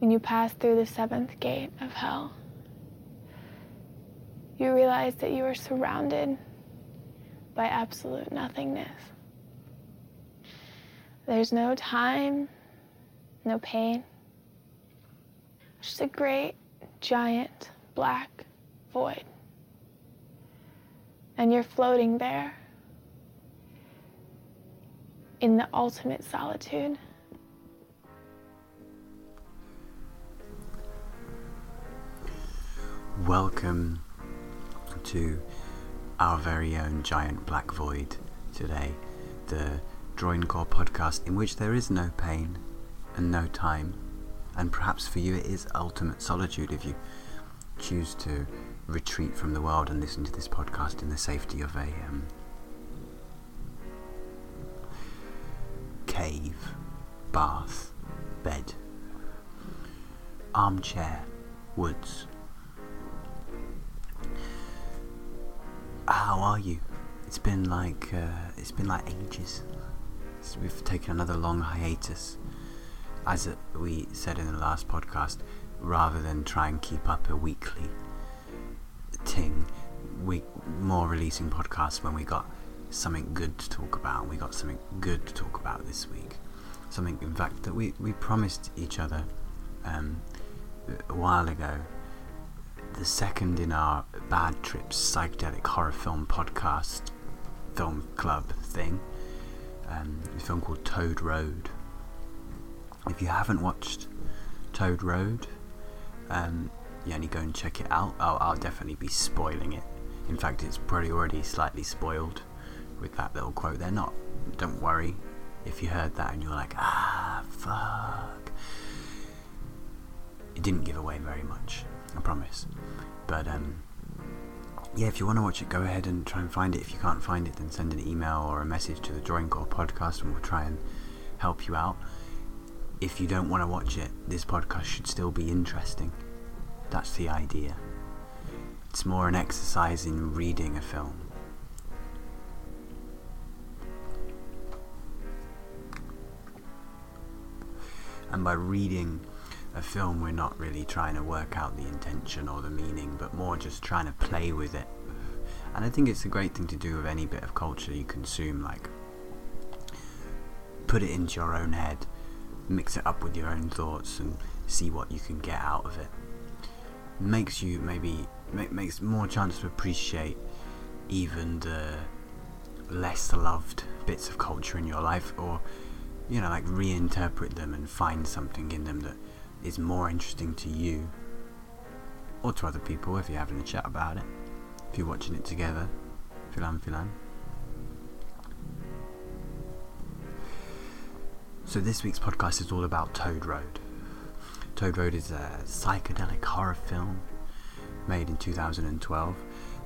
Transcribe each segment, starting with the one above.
when you pass through the seventh gate of hell, you realize that you are surrounded by absolute nothingness. There's no time, no pain, just a great, giant, black void. And you're floating there in the ultimate solitude. Welcome to our very own giant black void today, the Droincore podcast in which there is no pain and no time, and perhaps for you it is ultimate solitude if you choose to retreat from the world and listen to this podcast in the safety of a um, cave, bath, bed, armchair, woods. How are you? It's been like uh, it's been like ages. So we've taken another long hiatus, as we said in the last podcast. Rather than try and keep up a weekly ting, we more releasing podcasts when we got something good to talk about. We got something good to talk about this week. Something, in fact, that we we promised each other um, a while ago the second in our Bad Trips psychedelic horror film podcast film club thing. Um, a film called Toad Road. If you haven't watched Toad Road, um, you go and check it out. I'll, I'll definitely be spoiling it. In fact, it's probably already slightly spoiled with that little quote. They're not. Don't worry if you heard that and you're like, ah, fuck. It didn't give away very much. I promise. But um, yeah, if you want to watch it, go ahead and try and find it. If you can't find it, then send an email or a message to the Droincore podcast, and we'll try and help you out. If you don't want to watch it, this podcast should still be interesting. That's the idea. It's more an exercise in reading a film. And by reading a film, we're not really trying to work out the intention or the meaning, but more just trying to play with it. And I think it's a great thing to do with any bit of culture you consume, like put it into your own head, mix it up with your own thoughts, and see what you can get out of it. Makes you maybe makes more chance to appreciate even the less loved bits of culture in your life, or you know, like reinterpret them and find something in them that is more interesting to you or to other people if you're having a chat about it, if you're watching it together. Filan filan. So this week's podcast is all about Toad Road. Toad Road is a psychedelic horror film made in 2012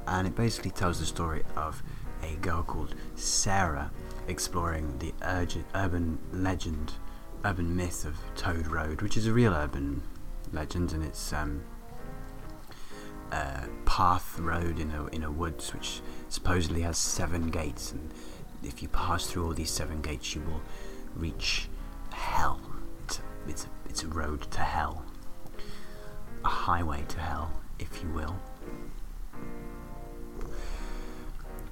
and it basically tells the story of a girl called Sara exploring the urban legend urban myth of Toad Road, which is a real urban legend, and it's um, a path road in a in a woods which supposedly has seven gates, and if you pass through all these seven gates, you will reach hell. It's a, it's a, it's a road to hell, a highway to hell, if you will.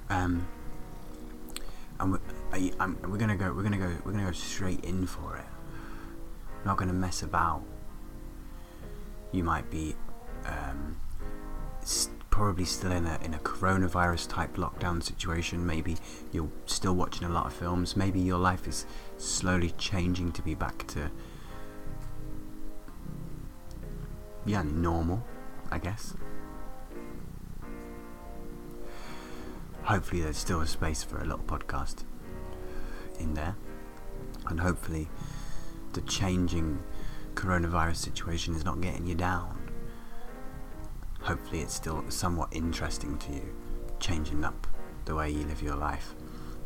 Um, and we're, we're gonna go. We're gonna go. We're gonna go straight in for it not going to mess about. You might be um, probably still in a in a coronavirus type lockdown situation. Maybe you're still watching a lot of films. Maybe your life is slowly changing to be back to yeah normal, I guess. Hopefully, there's still a space for a little podcast in there, and hopefully the changing coronavirus situation is not getting you down. Hopefully, it's still somewhat interesting to you, changing up the way you live your life.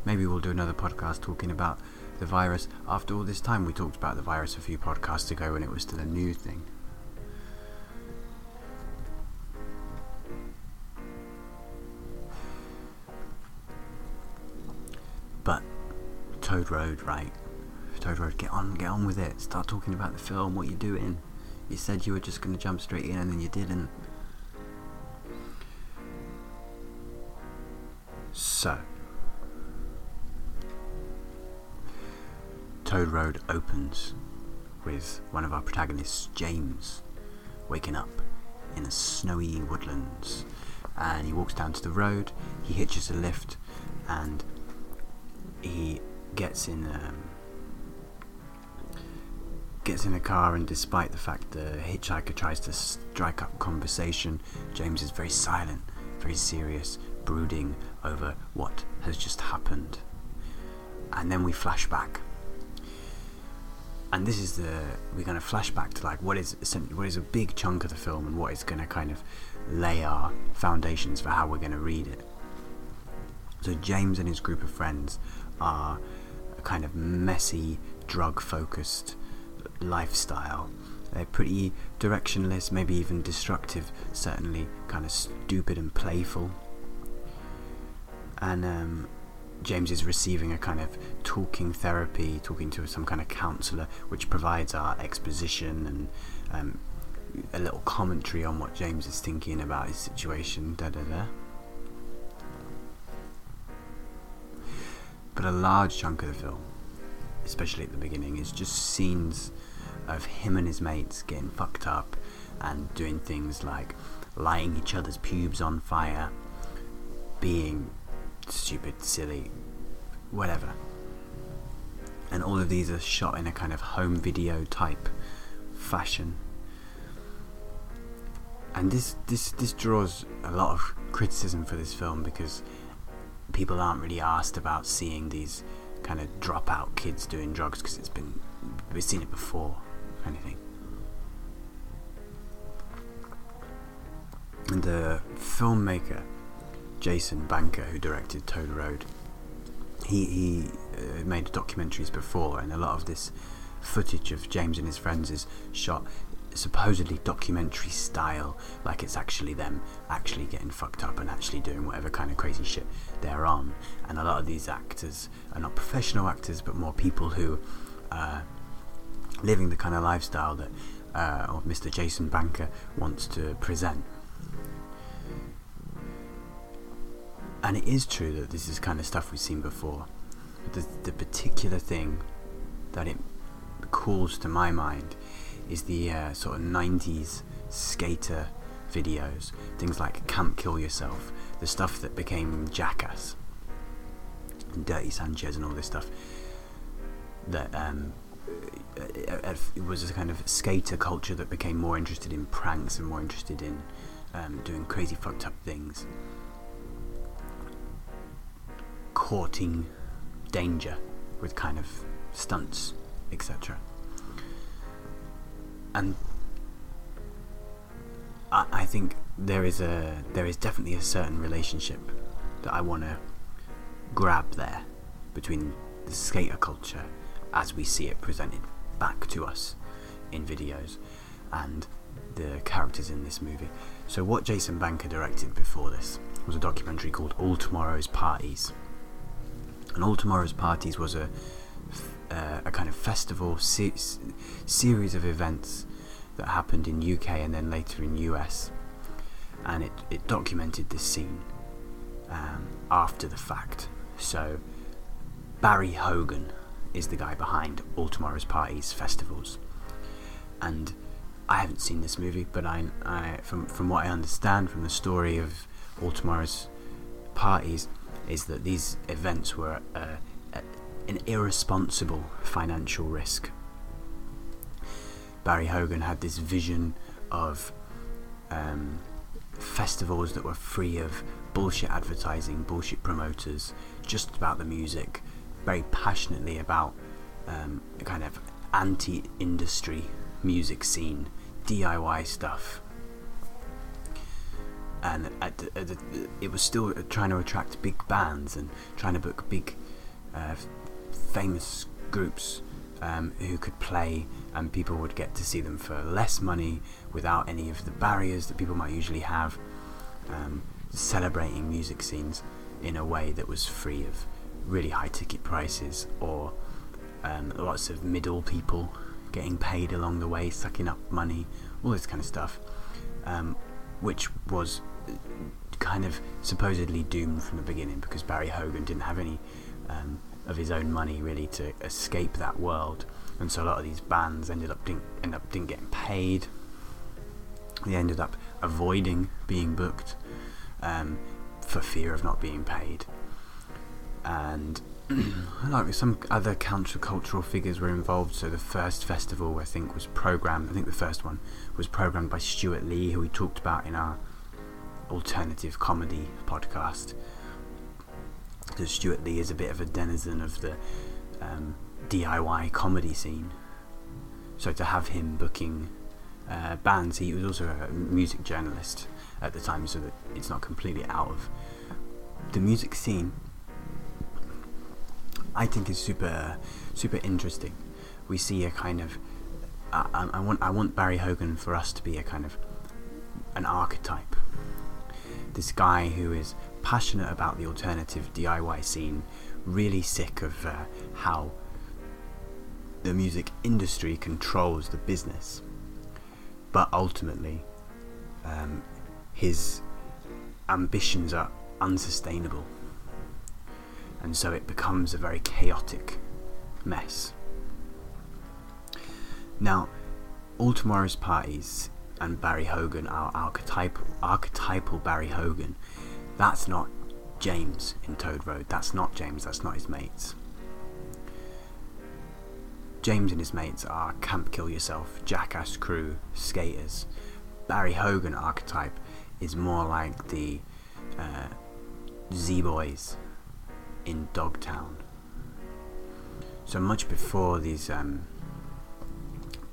Maybe we'll do another podcast talking about the virus. After all this time, we talked about the virus a few podcasts ago when it was still a new thing. But Toad Road, right? Toad Road, get on, get on with it. Start talking about the film, what you're doing. You said you were just going to jump straight in and then you didn't. So, Toad Road opens with one of our protagonists, James, waking up in the snowy woodlands. And he walks down to the road, he hitches a lift, and he gets in um, gets in a car and despite the fact the hitchhiker tries to strike up conversation james is very silent very serious brooding over what has just happened. And then we flash back. And this is the we're going to flash back to like what is what is a big chunk of the film and what is going to kind of lay our foundations for how we're going to read it. So james and his group of friends are a kind of messy drug focused lifestyle. They're pretty directionless, maybe even destructive, certainly kind of stupid and playful. And um, James is receiving a kind of talking therapy, talking to some kind of counselor, which provides our exposition and um, a little commentary on what James is thinking about his situation. Da da da. But a large chunk of the film, especially at the beginning, is just scenes of him and his mates getting fucked up and doing things like lighting each other's pubes on fire, being stupid, silly, whatever. And all of these are shot in a kind of home video type fashion. And this this this draws a lot of criticism for this film because people aren't really asked about seeing these kind of dropout kids doing drugs because it's been we've seen it before anything. And the filmmaker, Jason Banker, who directed Toad Road, he, he uh, made documentaries before, and a lot of this footage of James and his friends is shot supposedly documentary style, like it's actually them actually getting fucked up and actually doing whatever kind of crazy shit they're on. And a lot of these actors are not professional actors, but more people who uh, living the kind of lifestyle that uh, Mr. Jason Banker wants to present. And it is true that this is kind of stuff we've seen before. The, the particular thing that it calls to my mind is the uh, sort of 90s skater videos. Things like Camp Kill Yourself, the stuff that became Jackass, and Dirty Sanchez, and all this stuff that um, it was a kind of skater culture that became more interested in pranks and more interested in um, doing crazy fucked up things, courting danger with kind of stunts, etc. And I, I think there is a there is definitely a certain relationship that I want to grab there between the skater culture as we see it presented back to us in videos and the characters in this movie. So, what Jason Banker directed before this was a documentary called All Tomorrow's Parties. And All Tomorrow's Parties was a, uh, a kind of festival se- series of events that happened in UK and then later in US. And it, it documented this scene um, after the fact. So, Barry Hogan is the guy behind All Tomorrow's Parties festivals. And I haven't seen this movie, but I, I from from what I understand from the story of All Tomorrow's Parties, is that these events were uh, an irresponsible financial risk. Barry Hogan had this vision of um, festivals that were free of bullshit advertising, bullshit promoters, just about the music, very passionately about um, kind of anti-industry music scene, DIY stuff, and at the, at the, it was still trying to attract big bands and trying to book big, uh, famous groups um, who could play, and people would get to see them for less money without any of the barriers that people might usually have. Um, celebrating music scenes in a way that was free of really high ticket prices or um, lots of middle people getting paid along the way, sucking up money, all this kind of stuff, um, which was kind of supposedly doomed from the beginning because Barry Hogan didn't have any um, of his own money really to escape that world, and so a lot of these bands ended up didn't end up didn't getting paid. They ended up avoiding being booked um, for fear of not being paid, and like some other countercultural figures were involved. So the first festival, I think, was programmed. I think the first one was programmed by Stewart Lee, who we talked about in our alternative comedy podcast. Because Stewart Lee is a bit of a denizen of the um, DIY comedy scene. So to have him booking uh, bands, he was also a music journalist at the time, so that it's not completely out of the music scene I think is super super interesting. We see a kind of I, I, want I want Barry Hogan for us to be a kind of an archetype. This guy who is passionate about the alternative DIY scene, really sick of uh, how the music industry controls the business, but ultimately um, his ambitions are unsustainable and so it becomes a very chaotic mess. Now, all tomorrow's parties and Barry Hogan are archetypal, archetypal Barry Hogan. That's not James in Toad Road. That's not James. That's not his mates. James and his mates are Camp Kill Yourself, Jackass Crew, skaters. Barry Hogan archetype is more like the uh, Z Boys in Dogtown. So much before these um,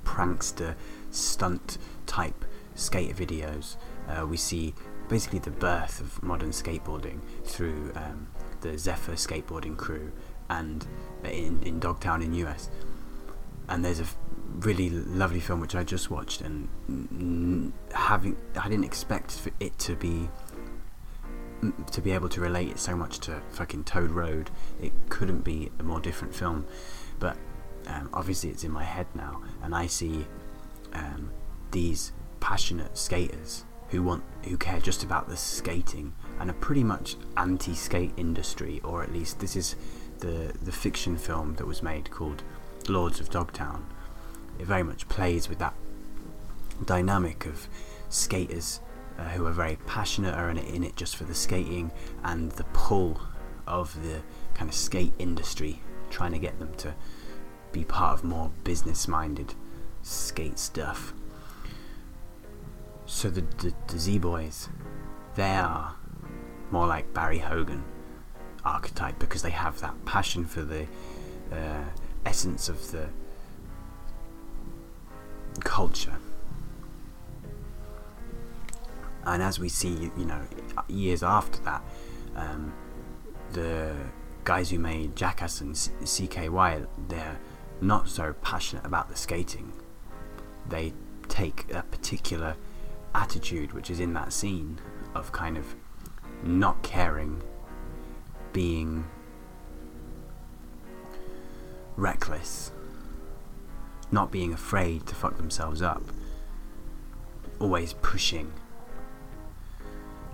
prankster stunt type skater videos, uh, we see basically the birth of modern skateboarding through um, the Zephyr skateboarding crew and in, in Dogtown in US. And there's a really lovely film which I just watched, and having I didn't expect for it to be to be able to relate it so much to fucking Toad Road, it couldn't be a more different film. But um, obviously, it's in my head now, and I see um, these passionate skaters who want, who care just about the skating, and are pretty much anti-skate industry, or at least this is the the fiction film that was made called Lords of Dogtown. It very much plays with that dynamic of skaters uh, who are very passionate are in it, in it just for the skating and the pull of the kind of skate industry, trying to get them to be part of more business minded skate stuff. So the, the, the Z Boys, they are more like Barry Hogan archetype because they have that passion for the uh, essence of the culture and as we see, you know, years after that, um, the guys who made Jackass and CKY, they're not so passionate about the skating. They take a particular attitude, which is in that scene, of kind of not caring, being reckless, not being afraid to fuck themselves up, always pushing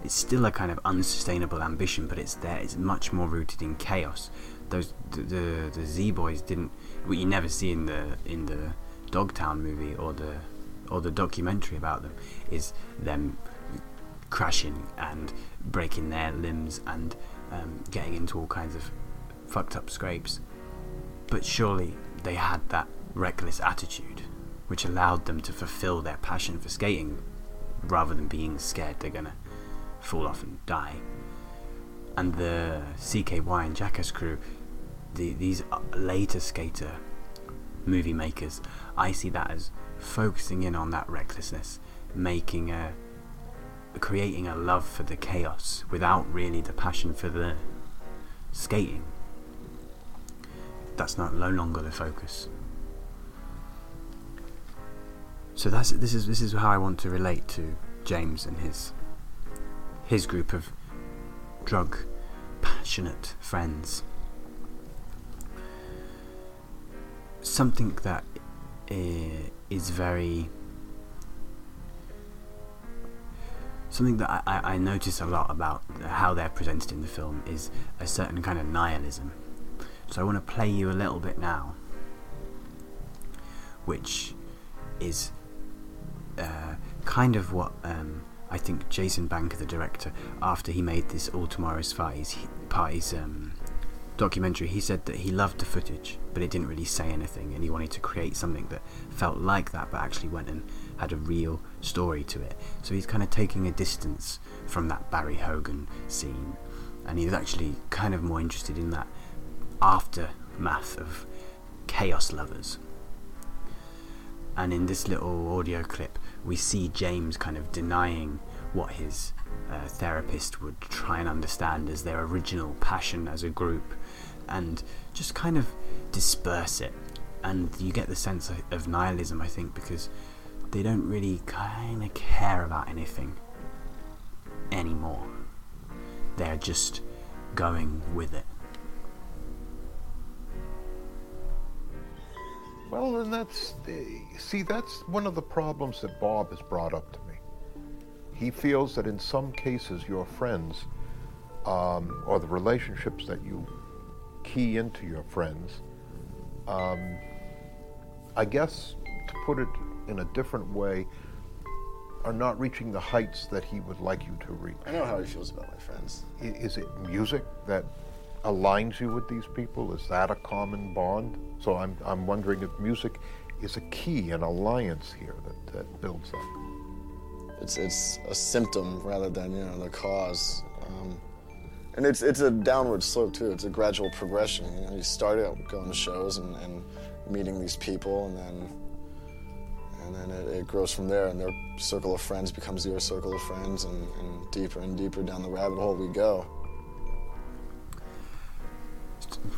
it's still a kind of unsustainable ambition, but it's there. It's much more rooted in chaos. Those the the, the Z boys didn't. What you never see in the in the Dogtown movie or the or the documentary about them is them crashing and breaking their limbs and um, getting into all kinds of fucked up scrapes. But surely they had that reckless attitude, which allowed them to fulfill their passion for skating, rather than being scared they're gonna fall off and die. And the CKY and Jackass crew, the, these later skater movie makers, I see that as focusing in on that recklessness, making a creating a love for the chaos without really the passion for the skating. That's not no longer the focus. So that's this is this is how I want to relate to James and his his group of drug passionate friends. Something that i- is very something that I, I notice a lot about how they're presented in the film is a certain kind of nihilism. So I want to play you a little bit now, which is uh, kind of what um, I think Jason Banker, the director, after he made this All Tomorrow's Parties, parties um, documentary, he said that he loved the footage, but it didn't really say anything, and he wanted to create something that felt like that, but actually went and had a real story to it. So he's kind of taking a distance from that Barry Hogan scene, and he was actually kind of more interested in that aftermath of Chaos Lovers. And in this little audio clip, we see James kind of denying what his uh, therapist would try and understand as their original passion as a group and just kind of disperse it. And you get the sense of, nihilism, I think, because they don't really kind of care about anything anymore. They're just going with it. Well, and that's, see, that's one of the problems that Bob has brought up to me. He feels that in some cases, your friends, um, or the relationships that you key into your friends, um, I guess, to put it in a different way, are not reaching the heights that he would like you to reach. I know how he feels about my friends. I- Is it music that aligns you with these people? Is that a common bond? So I'm, I'm wondering if music is a key, an alliance here that, that builds up. It's it's a symptom rather than you know the cause. Um, and it's it's a downward slope too. It's a gradual progression. You know, you start out going to shows and, and meeting these people, and then and then it, it grows from there. And their circle of friends becomes your circle of friends, and, and deeper and deeper down the rabbit hole we go.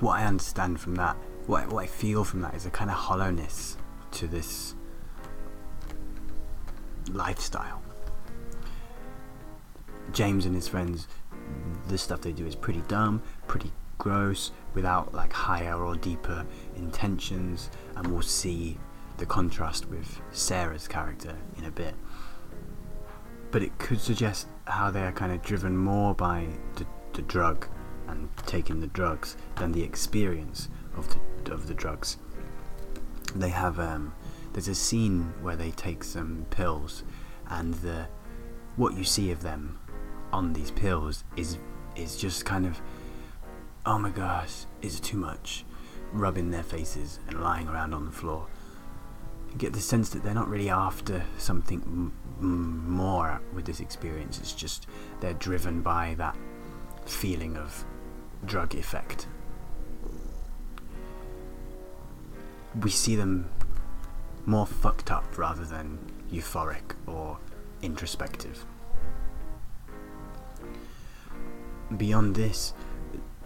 what I understand from that, what what I feel from that is a kind of hollowness to this lifestyle. James and his friends, the stuff they do is pretty dumb, pretty gross, without like higher or deeper intentions, and we'll see the contrast with Sara's character in a bit. But it could suggest how they are kind of driven more by the, the drug and taking the drugs than the experience of the of the drugs. They have um, there's a scene where they take some pills, and the what you see of them on these pills is is just kind of oh my gosh, it's too much, rubbing their faces and lying around on the floor. You get the sense that they're not really after something m- m- more with this experience. It's just they're driven by that feeling of drug effect. We see them more fucked up rather than euphoric or introspective. Beyond this,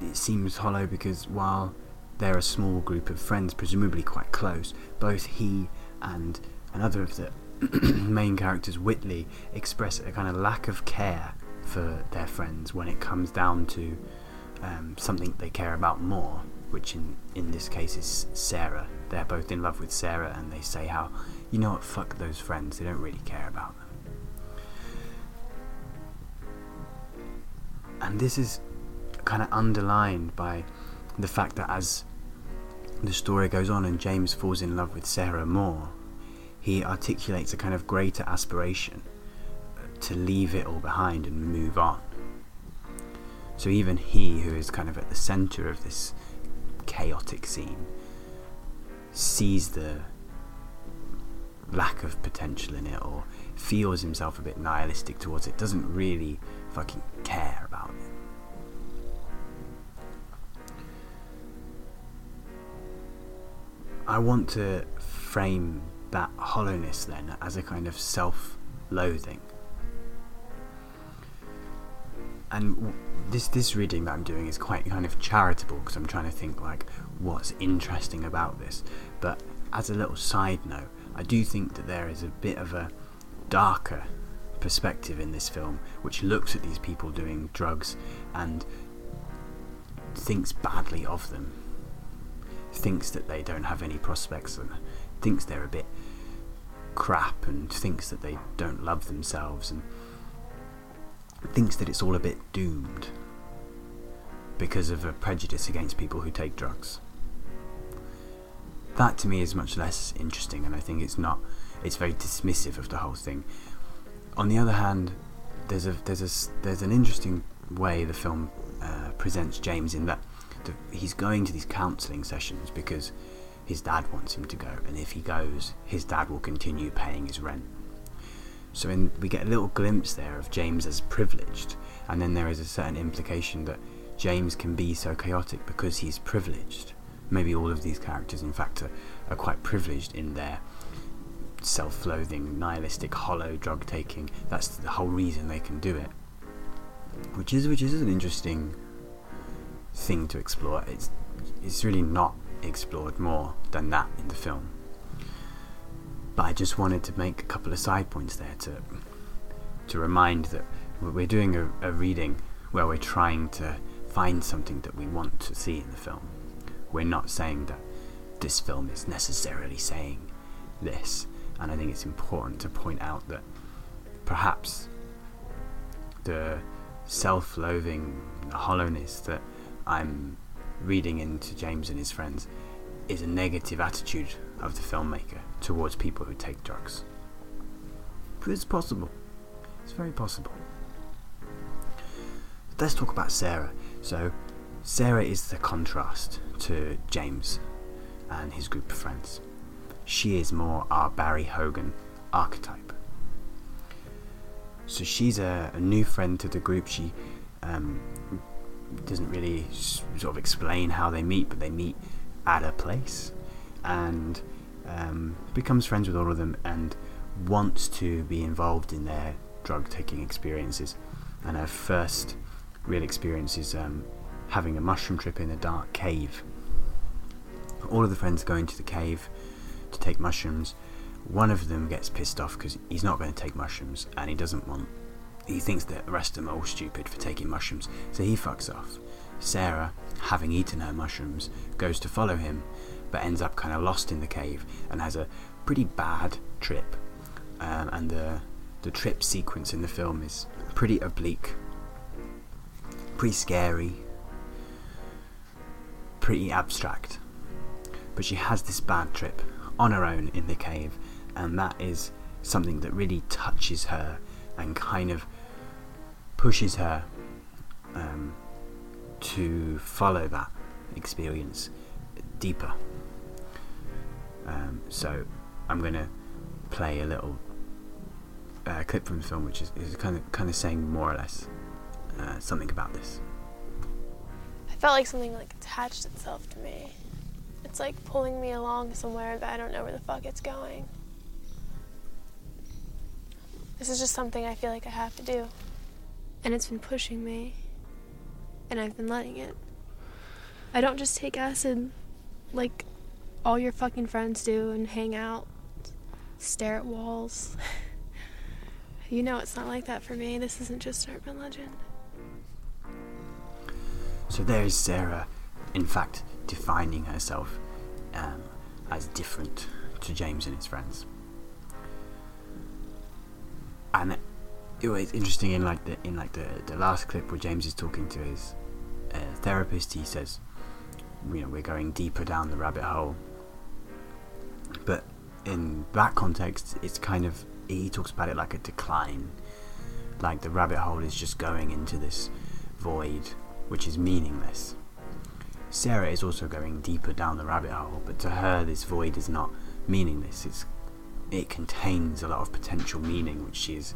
it seems hollow because while they're a small group of friends, presumably quite close, both he and another of the main characters, Whitley, express a kind of lack of care for their friends when it comes down to um, something they care about more, which in, in this case is Sara. They're both in love with Sara and they say how, you know what, fuck those friends, they don't really care about them. And this is kind of underlined by the fact that as the story goes on and James falls in love with Sara more, he articulates a kind of greater aspiration uh, to leave it all behind and move on. So even he, who is kind of at the centre of this chaotic scene, sees the lack of potential in it or feels himself a bit nihilistic towards it, doesn't really fucking care about it. I want to frame that hollowness then as a kind of self loathing. And this this reading that I'm doing is quite kind of charitable because I'm trying to think like what's interesting about this. But as a little side note, I do think that there is a bit of a darker perspective in this film which looks at these people doing drugs and thinks badly of them thinks that they don't have any prospects and thinks they're a bit crap and thinks that they don't love themselves and thinks that it's all a bit doomed because of a prejudice against people who take drugs. That to me is much less interesting, and I think it's not. It's very dismissive of the whole thing. On the other hand, there's a there's a there's an interesting way the film uh, presents James in that the, he's going to these counselling sessions because his dad wants him to go, and if he goes, his dad will continue paying his rent. So in, we get a little glimpse there of James as privileged, and then there is a certain implication that James can be so chaotic because he's privileged. Maybe all of these characters, in fact, are, are quite privileged in their self loathing, nihilistic, hollow drug taking. That's the whole reason they can do it. Which is which is an interesting thing to explore. It's it's really not explored more than that in the film. But I just wanted to make a couple of side points there to to remind that we're doing a, a reading where we're trying to find something that we want to see in the film. We're not saying that this film is necessarily saying this, and I think it's important to point out that perhaps the self loathing the hollowness that I'm reading into James and his friends is a negative attitude of the filmmaker towards people who take drugs. But It's possible. It's very possible. Let's talk about Sara. So, Sara is the contrast to James and his group of friends. She is more our Barry Hogan archetype. So she's a, a new friend to the group. She um, doesn't really sort of explain how they meet, but they meet at a place and um, becomes friends with all of them and wants to be involved in their drug taking experiences. And her first real experience is um, having a mushroom trip in a dark cave. All of the friends go into the cave to take mushrooms. One of them gets pissed off because he's not going to take mushrooms and he doesn't want. He thinks that the rest of them are all stupid for taking mushrooms, so he fucks off. Sara, having eaten her mushrooms, goes to follow him, but ends up kind of lost in the cave and has a pretty bad trip. Um, and the the trip sequence in the film is pretty oblique, pretty scary, pretty abstract. But she has this bad trip on her own in the cave, and that is something that really touches her and kind of pushes her um, to follow that experience deeper. Um, so I'm going to play a little uh, clip from the film, which is, is kind of kind of saying more or less uh, something about this. I felt like something like attached itself to me. It's like pulling me along somewhere that I don't know where the fuck it's going. This is just something I feel like I have to do. And it's been pushing me. And I've been letting it. I don't just take acid like all your fucking friends do and hang out, stare at walls. you know it's not like that for me. This isn't just urban legend. So there is Sara, in fact, defining herself um, as different to James and his friends. And it, it was interesting in like the in like the, the last clip where James is talking to his uh, therapist. He says, "You know, we're going deeper down the rabbit hole." But in that context, it's kind of he talks about it like a decline, like the rabbit hole is just going into this void which is meaningless. Sara is also going deeper down the rabbit hole, but to her, this void is not meaningless. It's it contains a lot of potential meaning, which she is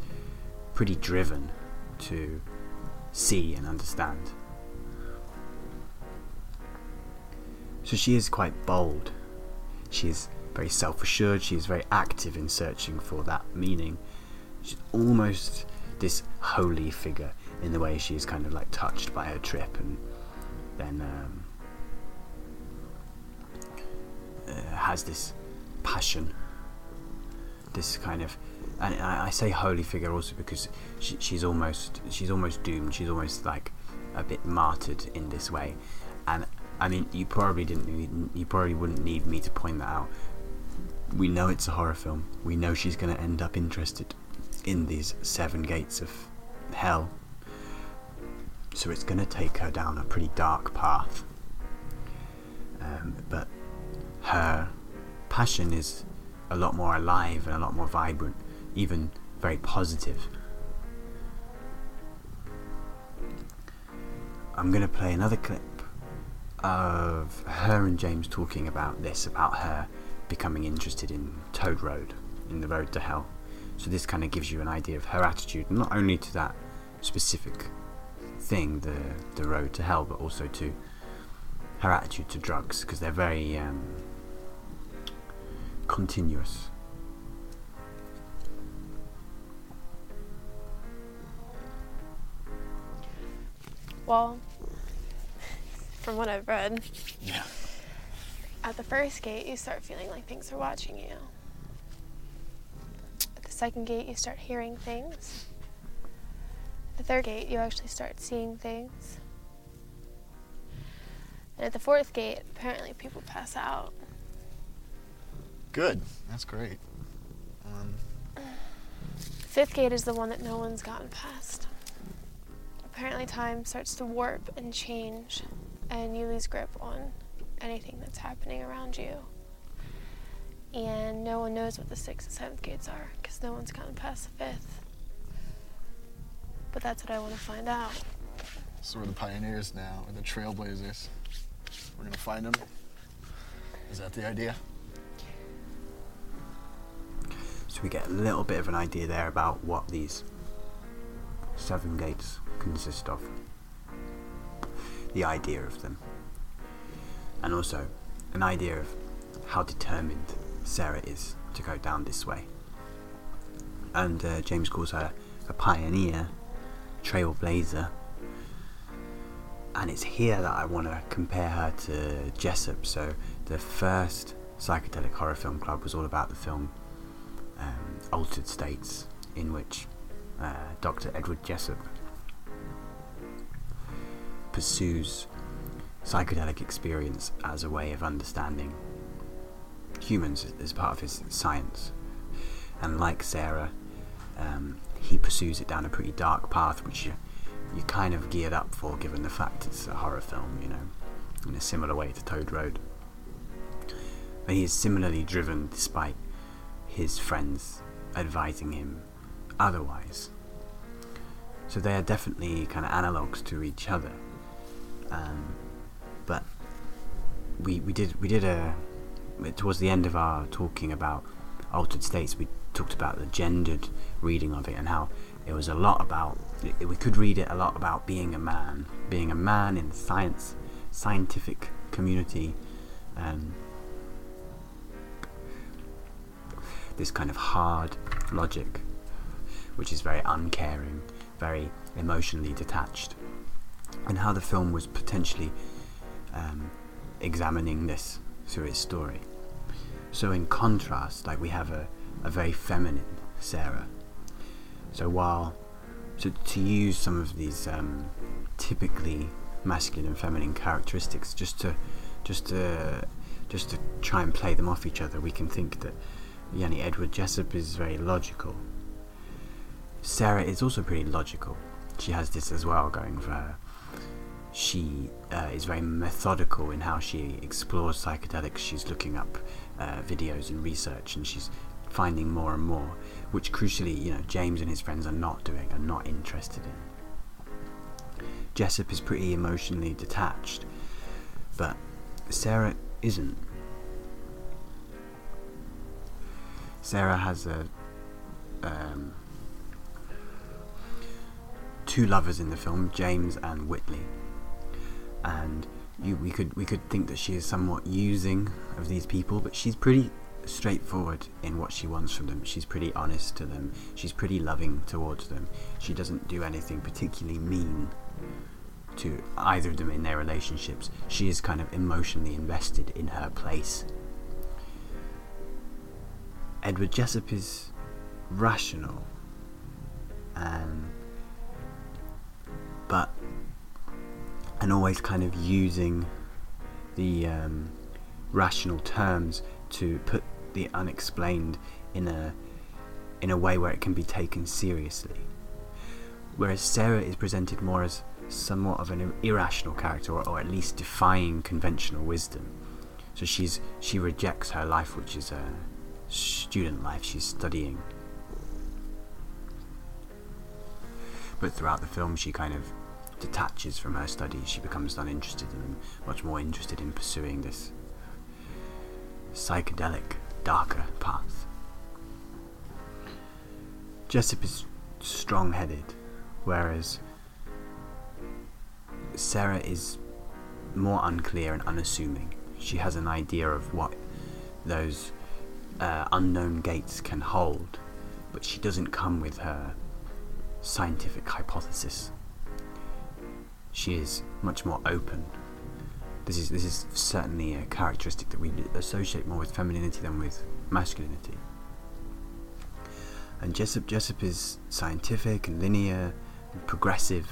pretty driven to see and understand. So she is quite bold. She is very self assured. She is very active in searching for that meaning. She's almost this holy figure in the way she is kind of like touched by her trip and then um, uh, has this passion, this kind of, and I, say holy figure also because she, she's almost she's almost doomed. She's almost like a bit martyred in this way, and I mean you probably didn't you probably wouldn't need me to point that out. we know it's a horror film. We know she's going to end up interested in these seven gates of hell. So it's going to take her down a pretty dark path. Um, but her passion is a lot more alive and a lot more vibrant, even very positive. I'm going to play another clip of her and James talking about this, about her becoming interested in Toad Road, in the road to hell. So this kind of gives you an idea of her attitude, not only to that specific thing, the the road to hell, but also to her attitude to drugs, because they're very um, continuous. Well, from what I've read, Yeah. at the first gate, you start feeling like things are watching you. At the second gate, you start hearing things. At the third gate, you actually start seeing things. And at the fourth gate, apparently people pass out. Good. That's great. Um, Fifth gate is the one that no one's gotten past. Apparently, time starts to warp and change, and you lose grip on anything that's happening around you. And no one knows what the sixth and seventh gates are because no one's gotten past the fifth. But that's what I want to find out. so we're the pioneers now. We're the trailblazers. We're gonna find them. Is that the idea? So we get a little bit of an idea there about what these seven gates consist of. The idea of them. And also an idea of how determined Sara is to go down this way. And uh, James calls her a pioneer, trailblazer. And it's here that I want to compare her to Jessup. So the first psychedelic horror film club was all about the film um, Altered States, in which uh, Dr. Edward Jessup pursues psychedelic experience as a way of understanding humans as part of his science. And like Sara, um, he pursues it down a pretty dark path, which you, you kind of geared up for given the fact it's a horror film, you know, in a similar way to Toad Road. But he is similarly driven despite his friends advising him otherwise. So they are definitely kind of analogues to each other. Um, but we we did we did a towards the end of our talking about altered states. We talked about the gendered reading of it and how it was a lot about. We could read it a lot about being a man, being a man in the science, scientific community. Um, this kind of hard logic, which is very uncaring, very emotionally detached, and how the film was potentially um, examining this through its story. So, in contrast, like we have a, a very feminine Sara. So, while to, to use some of these um, typically masculine and feminine characteristics, just to just to just to try and play them off each other, we can think that Yanni Edward Jessup is very logical. Sara is also pretty logical. She has this as well going for her. She uh, is very methodical in how she explores psychedelics. She's looking up uh, videos and research, and she's finding more and more, which crucially, you know, James and his friends are not doing, are not interested in. Jessup is pretty emotionally detached, but Sara isn't. Sara has a um, two lovers in the film, James and Whitley, and you, we could we could think that she is somewhat using of these people, but she's pretty straightforward in what she wants from them. She's pretty honest to them. She's pretty loving towards them. She doesn't do anything particularly mean to either of them in their relationships. She is kind of emotionally invested in her place. Edward Jessup is rational, um, but and always kind of using the um, rational terms to put the unexplained in a in a way where it can be taken seriously. Whereas Sara is presented more as somewhat of an irrational character, or, or at least defying conventional wisdom. So she's she rejects her life, which is a student life. She's studying, but throughout the film, she kind of detaches from her studies. She becomes uninterested and much more interested in pursuing this psychedelic, darker path. Jessup is strong headed, whereas Sara is more unclear and unassuming. She has an idea of what those uh, unknown gates can hold, but she doesn't come with her scientific hypothesis. She is much more open. This is this is certainly a characteristic that we associate more with femininity than with masculinity. And Jessup Jessup is scientific and linear and progressive,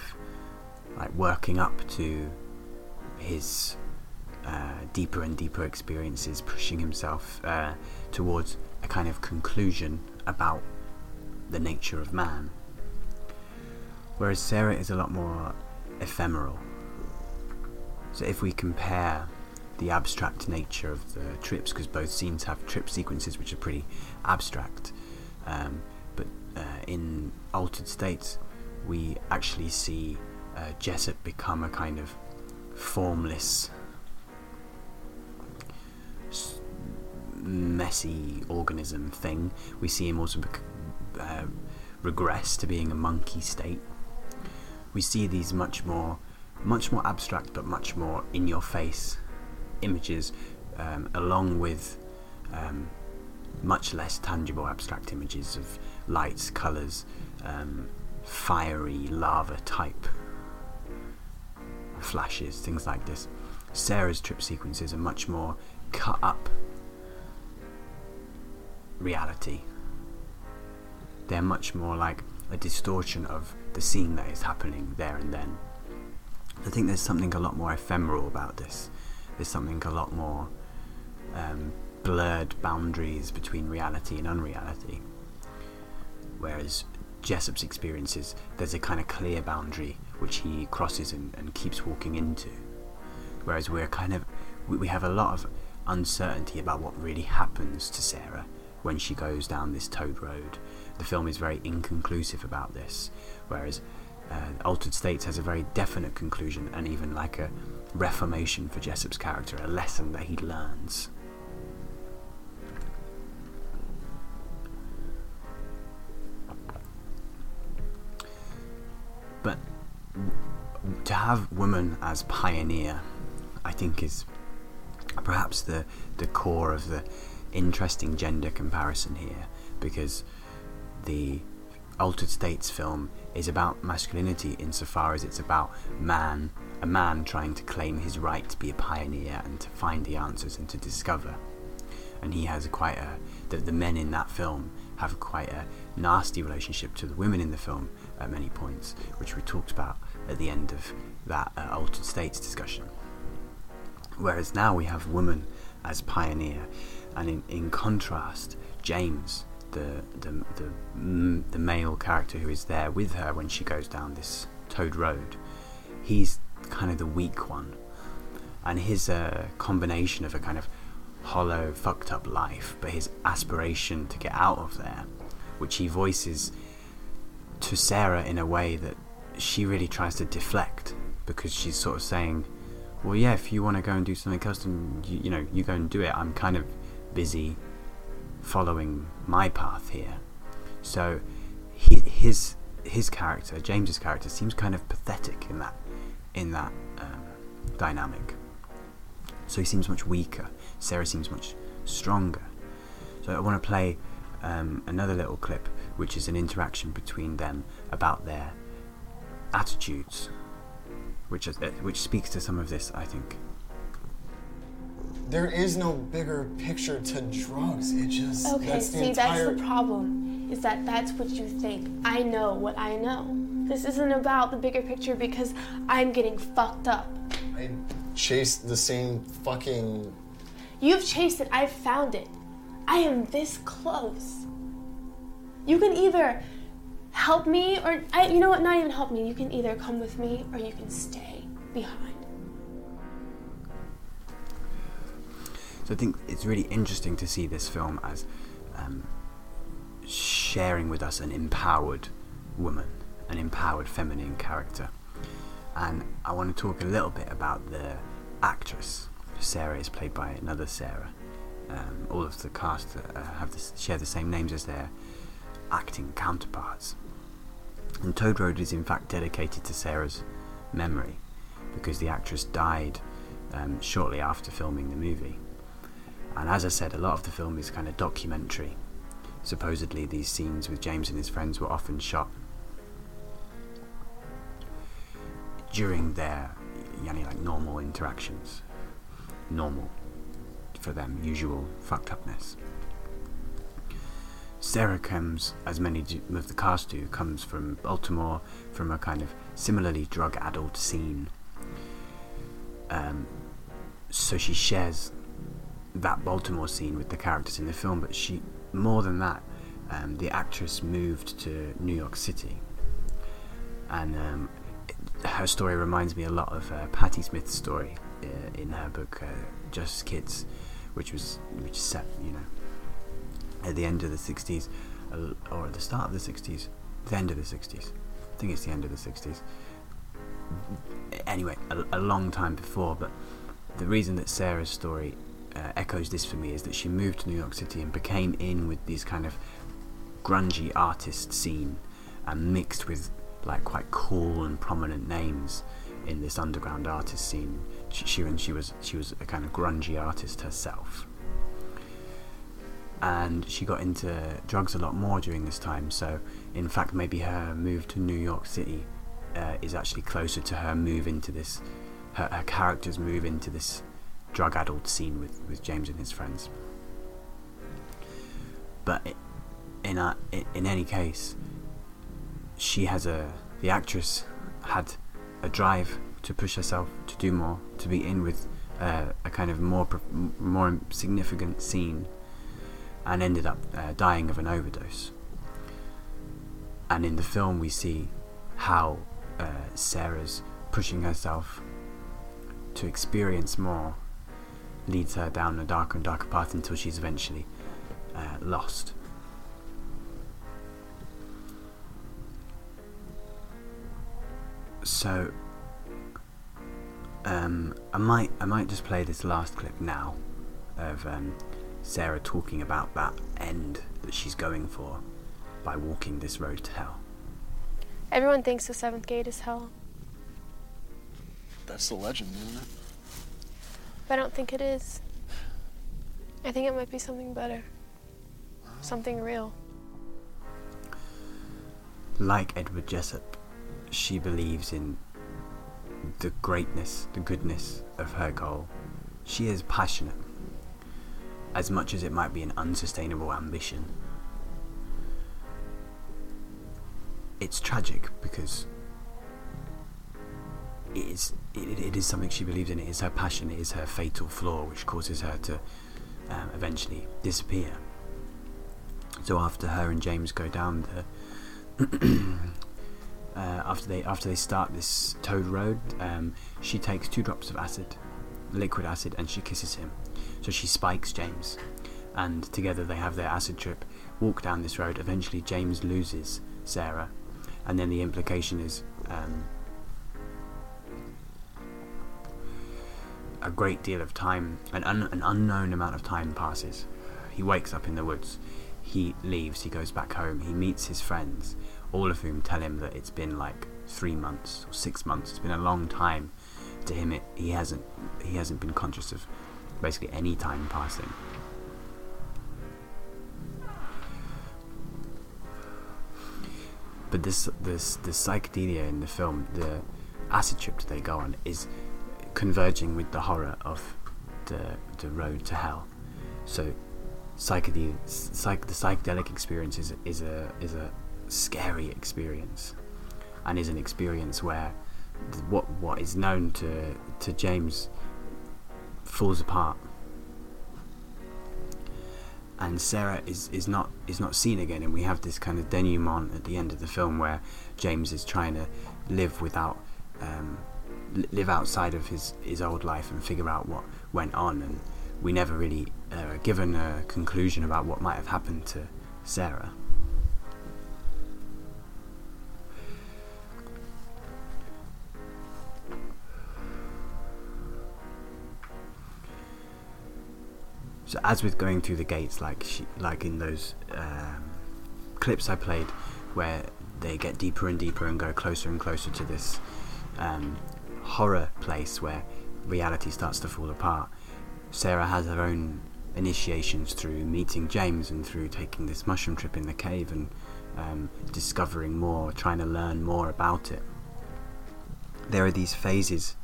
like working up to his uh, deeper and deeper experiences, pushing himself uh, towards a kind of conclusion about the nature of man. Whereas Sara is a lot more ephemeral. So if we compare the abstract nature of the trips, because both scenes have trip sequences which are pretty abstract, um, but uh, in altered states, we actually see uh, Jessup become a kind of formless, messy organism thing. We see him also uh, regress to being a monkey state we see these much more, much more abstract but much more in your face images, um, along with um, much less tangible abstract images of lights, colours, um, fiery lava type flashes, things like this. Sara's trip sequences are much more cut up reality. They're much more like a distortion of the scene that is happening there and then. I think there's something a lot more ephemeral about this. There's something a lot more um, blurred boundaries between reality and unreality. Whereas Jessup's experiences, there's a kind of clear boundary which he crosses and, and keeps walking into. Whereas we're kind of, we, we have a lot of uncertainty about what really happens to Sara when she goes down this toad road the film is very inconclusive about this, whereas uh, Altered States has a very definite conclusion and even like a reformation for Jessup's character, a lesson that he learns. But to have woman as pioneer, I think, is perhaps the, the core of the interesting gender comparison here, because the Altered States film is about masculinity insofar as it's about man, a man trying to claim his right to be a pioneer and to find the answers and to discover. And he has quite a the, the men in that film have quite a nasty relationship to the women in the film at many points, which we talked about at the end of that uh, Altered States discussion. Whereas now we have woman as pioneer, and in, in contrast, James the the the, mm, the male character who is there with her when she goes down this Toad Road, he's kind of the weak one, and his uh, combination of a kind of hollow, fucked up life, but his aspiration to get out of there, which he voices to Sara in a way that she really tries to deflect because she's sort of saying, "Well, yeah, if you want to go and do something then you, you know you go and do it. I'm kind of busy following my path here. So he, his his character, James's character, seems kind of pathetic in that in that um, dynamic. So he seems much weaker. Sara seems much stronger. So I want to play um, another little clip, which is an interaction between them about their attitudes, which is, uh, which speaks to some of this, I think. There is no bigger picture to drugs. It just okay. That's see, entire... that's the problem. Is that that's what you think. I know what I know. This isn't about the bigger picture because I'm getting fucked up. I chased the same fucking. You've chased it. I've found it. I am this close. You can either help me or I, you know what, not even help me. You can either come with me or you can stay behind. So I think it's really interesting to see this film as um, sharing with us an empowered woman, an empowered feminine character. And I want to talk a little bit about the actress. Sara is played by another Sara. Um, all of the cast uh, have this, share the same names as their acting counterparts. And Toad Road is in fact dedicated to Sara's memory because the actress died um, shortly after filming the movie. And as I said, a lot of the film is kind of documentary. Supposedly, these scenes with James and his friends were often shot during their yani, like normal interactions. Normal for them, usual fucked upness. Sara comes, as many of the cast do, comes from Baltimore, from a kind of similarly drug-addled scene. Um, so she shares that Baltimore scene with the characters in the film, but she, more than that, um, the actress moved to New York City, and um, it, her story reminds me a lot of uh, Patti Smith's story uh, in her book uh, Just Kids, which was which set, you know, at the end of the 60s, uh, or at the start of the 60s, the end of the 60s. I think it's the end of the 60s. Anyway, a, a long time before, but the reason that Sara's story uh, echoes this for me is that she moved to New York City and became in with these kind of grungy artist scene and mixed with like quite cool and prominent names in this underground artist scene. She, she and she was she was a kind of grungy artist herself and she got into drugs a lot more during this time. So, in fact, maybe her move to New York City uh, is actually closer to her move into this, her, her character's move into this drug-addled scene with, with James and his friends. But in a, in any case, she has a the actress had a drive to push herself to do more, to be in with uh, a kind of more more significant scene and ended up uh, dying of an overdose. And in the film, we see how uh, Sara's pushing herself to experience more leads her down a darker and darker path until she's eventually uh, lost. So, um, I might I might just play this last clip now of um, Sara talking about that end that she's going for by walking this road to hell. Everyone thinks the seventh gate is hell. That's the legend, isn't it? I don't think it is. I think it might be something better. Something real. Like Edward Jessup, she believes in the greatness, the goodness of her goal. She is passionate as much as it might be an unsustainable ambition. It's tragic because it is, it, it is something she believes in, it is her passion, it is her fatal flaw which causes her to um, eventually disappear. So after her and James go down the uh, after they after they start this Toad Road, um, she takes two drops of acid, liquid acid, and she kisses him. So she spikes James, and together they have their acid trip, walk down this road. Eventually, James loses Sara, and then the implication is um, a great deal of time, an, un- an unknown amount of time passes. He wakes up in the woods. He leaves. He goes back home. He meets his friends, all of whom tell him that it's been like three months or six months. It's been a long time. To him, it, he hasn't he hasn't been conscious of basically any time passing. But this this the psychedelia in the film, the acid trip that they go on, is converging with the horror of the the road to hell. So psychedelic, psych, the psychedelic experience is, is a is a scary experience, and is an experience where what what is known to to James falls apart. and Sara is, is not is not seen again, and we have this kind of denouement at the end of the film where James is trying to live without um, live outside of his his old life and figure out what went on, and we never really uh, given a conclusion about what might have happened to Sara. So as with going through the gates, like she, like in those um, clips I played, where they get deeper and deeper and go closer and closer to this um, horror place where reality starts to fall apart. Sara has her own initiations through meeting James and through taking this mushroom trip in the cave and um, discovering more, trying to learn more about it. There are these phases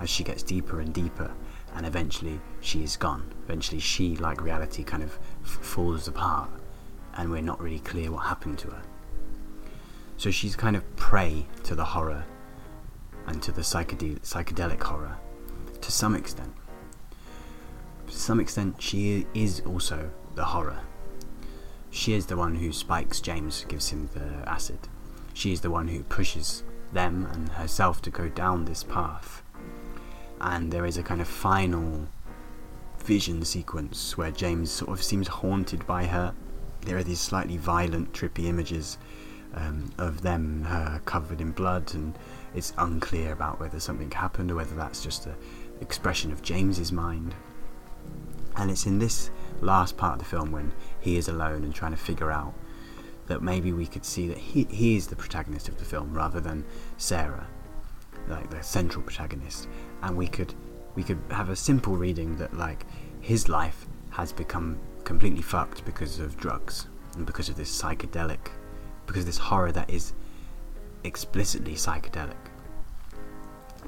as she gets deeper and deeper, and eventually she is gone. Eventually, she, like reality, kind of f- falls apart, and we're not really clear what happened to her. So she's kind of prey to the horror and to the psychedelic, psychedelic horror to some extent. To some extent, she is also the horror. She is the one who spikes James, gives him the acid. She is the one who pushes them and herself to go down this path. And there is a kind of final vision sequence where James sort of seems haunted by her. There are these slightly violent, trippy images um, of them, her covered in blood, and it's unclear about whether something happened or whether that's just an expression of James's mind. And it's in this last part of the film when he is alone and trying to figure out that maybe we could see that he, he is the protagonist of the film rather than Sara, like the central protagonist. And we could we could have a simple reading that like his life has become completely fucked because of drugs and because of this psychedelic because of this horror that is explicitly psychedelic.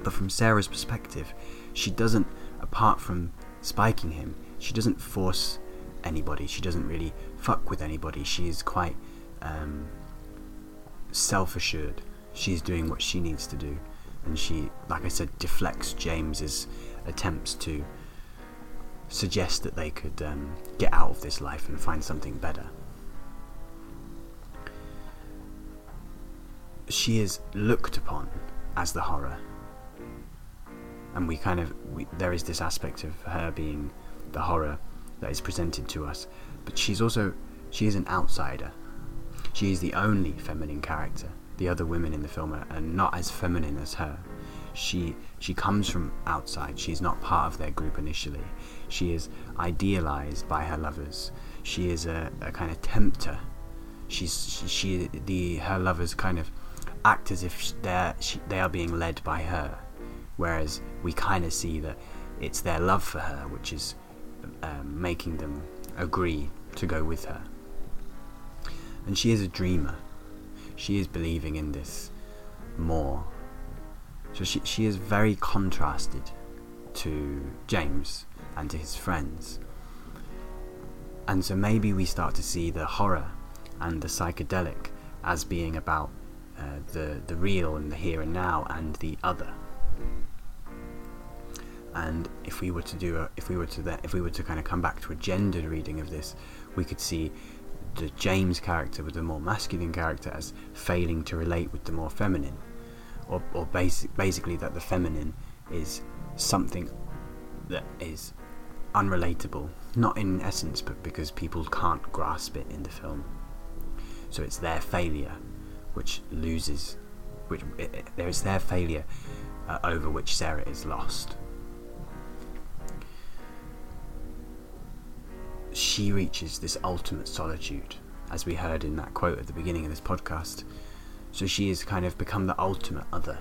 But from Sara's perspective, she doesn't, apart from spiking him, she doesn't force anybody. She doesn't really fuck with anybody. She is quite um, self assured. She's doing what she needs to do. And she, like I said, deflects James's attempts to suggest that they could um, get out of this life and find something better. She is looked upon as the horror, and we kind of we, there is this aspect of her being the horror that is presented to us, but she's also she is an outsider. She is the only feminine character. The other women in the film are, are not as feminine as her. She she comes from outside. She's not part of their group initially. She is idealized by her lovers. She is a, a kind of tempter. She's she, she the her lovers kind of act as if they're she, they are being led by her, whereas we kind of see that it's their love for her which is um, making them agree to go with her. And she is a dreamer. She is believing in this more so she, she is very contrasted to James and to his friends. And so maybe we start to see the horror and the psychedelic as being about uh, the, the real and the here and now and the other. And if we were to do a, if we were to that, if we were to kind of come back to a gendered reading of this, we could see the James character with the more masculine character as failing to relate with the more feminine or, or basic, basically that the feminine is something that is unrelatable, not in essence, but because people can't grasp it in the film. So it's their failure which loses, which it, it, there is their failure uh, over which Sara is lost. She reaches this ultimate solitude, as we heard in that quote at the beginning of this podcast so she has kind of become the ultimate other.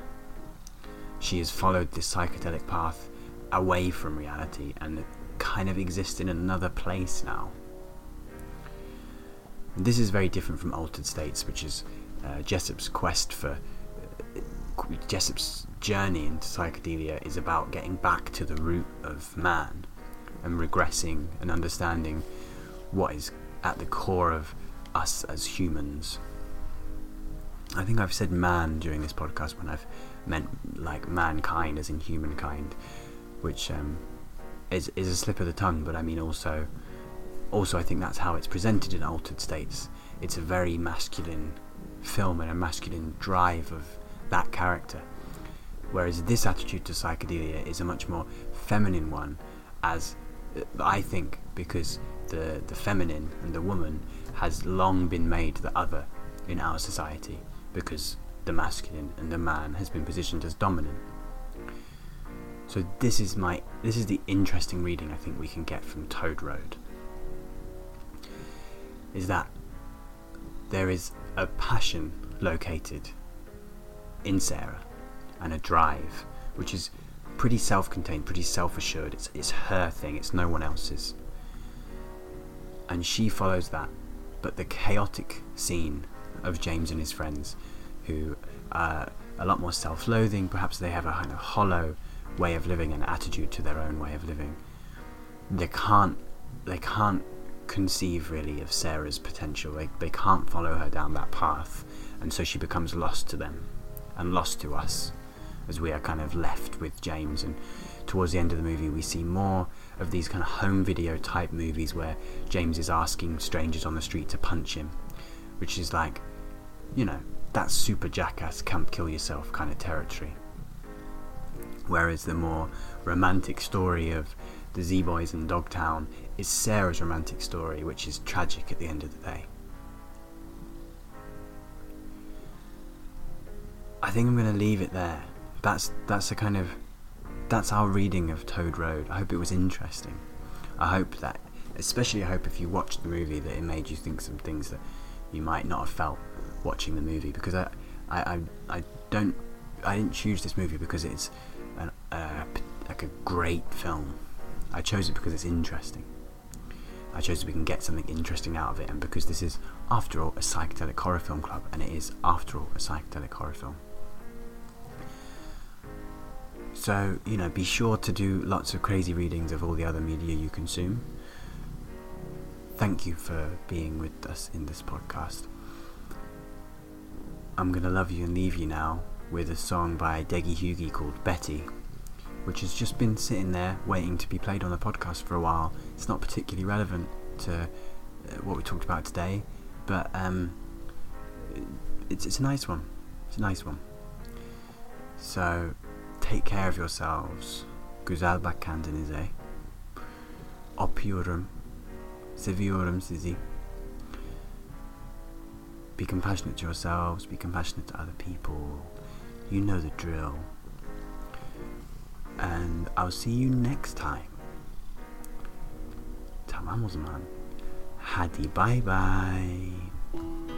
She has followed this psychedelic path away from reality and kind of exists in another place now. This is very different from Altered States, which is uh, Jessup's quest for. Uh, Jessup's journey into psychedelia is about getting back to the root of man and regressing and understanding what is at the core of us as humans. I think I've said man during this podcast when I've meant like mankind as in humankind, which um, is is a slip of the tongue. But I mean also also, I think that's how it's presented in Altered States. It's a very masculine film and a masculine drive of that character. Whereas this attitude to psychedelia is a much more feminine one, as uh, I think, because the, the feminine and the woman has long been made the other in our society, because the masculine and the man has been positioned as dominant. So this is my this is the interesting reading I think we can get from Toad Road. Is that there is a passion located in Sara and a drive which is pretty self-contained, pretty self-assured. It's it's her thing, it's no one else's. And she follows that. But the chaotic scene of James and his friends who are a lot more self-loathing, perhaps they have a kind of hollow way of living and attitude to their own way of living. They can't they can't conceive really of Sara's potential. They they can't follow her down that path, and so she becomes lost to them and lost to us as we are kind of left with James and towards the end of the movie we see more of these kind of home video type movies where James is asking strangers on the street to punch him which is like you know that super jackass camp kill yourself kind of territory whereas the more romantic story of the Z Boys and Dogtown is Sara's romantic story, which is tragic at the end of the day. I think I'm going to leave it there. That's that's a kind of that's our reading of Toad Road. I hope it was interesting. I hope that, especially I hope if you watched the movie, that it made you think some things that you might not have felt watching the movie. Because I, I, I, I don't, I didn't choose this movie because it's an, uh, like a great film. I chose it because it's interesting. I chose so we can get something interesting out of it, and because this is, after all, a psychedelic horror film club, and it is, after all, a psychedelic horror film. So, you know, be sure to do lots of crazy readings of all the other media you consume. Thank you for being with us in this podcast. I'm gonna love you and leave you now with a song by Degiheugi called Betty which has just been sitting there waiting to be played on the podcast for a while. It's not particularly relevant to uh, what we talked about today, but um, it's it's a nice one. It's a nice one. So take care of yourselves. Güzel bak kendinize. Öpüyorum. Seviyorum sizi. Be compassionate to yourselves, be compassionate to other people. You know the drill and I'll see you next time. Tamam o zaman. Hadi bye bye.